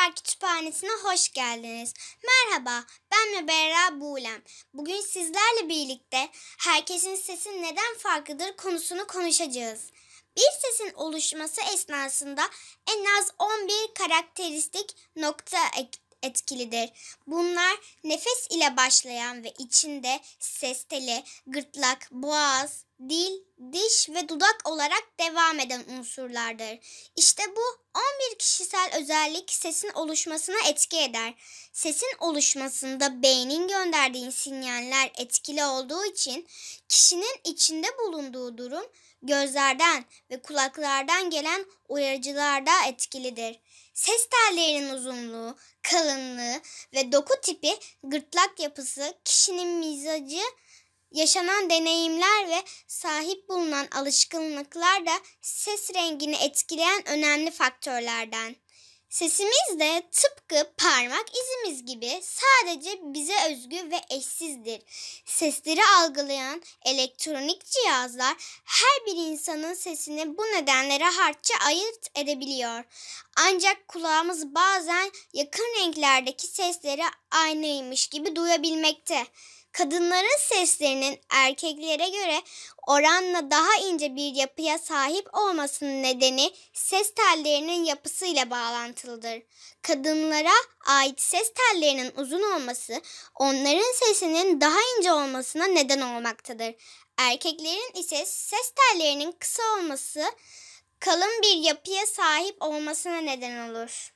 Çocuklar Kütüphanesi'ne hoş geldiniz. Merhaba, ben Müberra Buğlem. Bugün sizlerle birlikte herkesin sesi neden farklıdır konusunu konuşacağız. Bir sesin oluşması esnasında en az 11 karakteristik nokta ek- etkilidir. Bunlar nefes ile başlayan ve içinde ses teli, gırtlak, boğaz, dil, diş ve dudak olarak devam eden unsurlardır. İşte bu 11 kişisel özellik sesin oluşmasına etki eder. Sesin oluşmasında beynin gönderdiği sinyaller etkili olduğu için kişinin içinde bulunduğu durum gözlerden ve kulaklardan gelen uyarıcılar da etkilidir. Ses tellerinin uzunluğu, kalınlığı ve doku tipi, gırtlak yapısı, kişinin mizacı, yaşanan deneyimler ve sahip bulunan alışkanlıklar da ses rengini etkileyen önemli faktörlerden. Sesimiz de tıpkı parmak izimiz gibi sadece bize özgü ve eşsizdir. Sesleri algılayan elektronik cihazlar her bir insanın sesini bu nedenle rahatça ayırt edebiliyor. Ancak kulağımız bazen yakın renklerdeki sesleri aynıymış gibi duyabilmekte. Kadınların seslerinin erkeklere göre oranla daha ince bir yapıya sahip olmasının nedeni ses tellerinin yapısıyla bağlantılıdır. Kadınlara ait ses tellerinin uzun olması onların sesinin daha ince olmasına neden olmaktadır. Erkeklerin ise ses tellerinin kısa olması kalın bir yapıya sahip olmasına neden olur.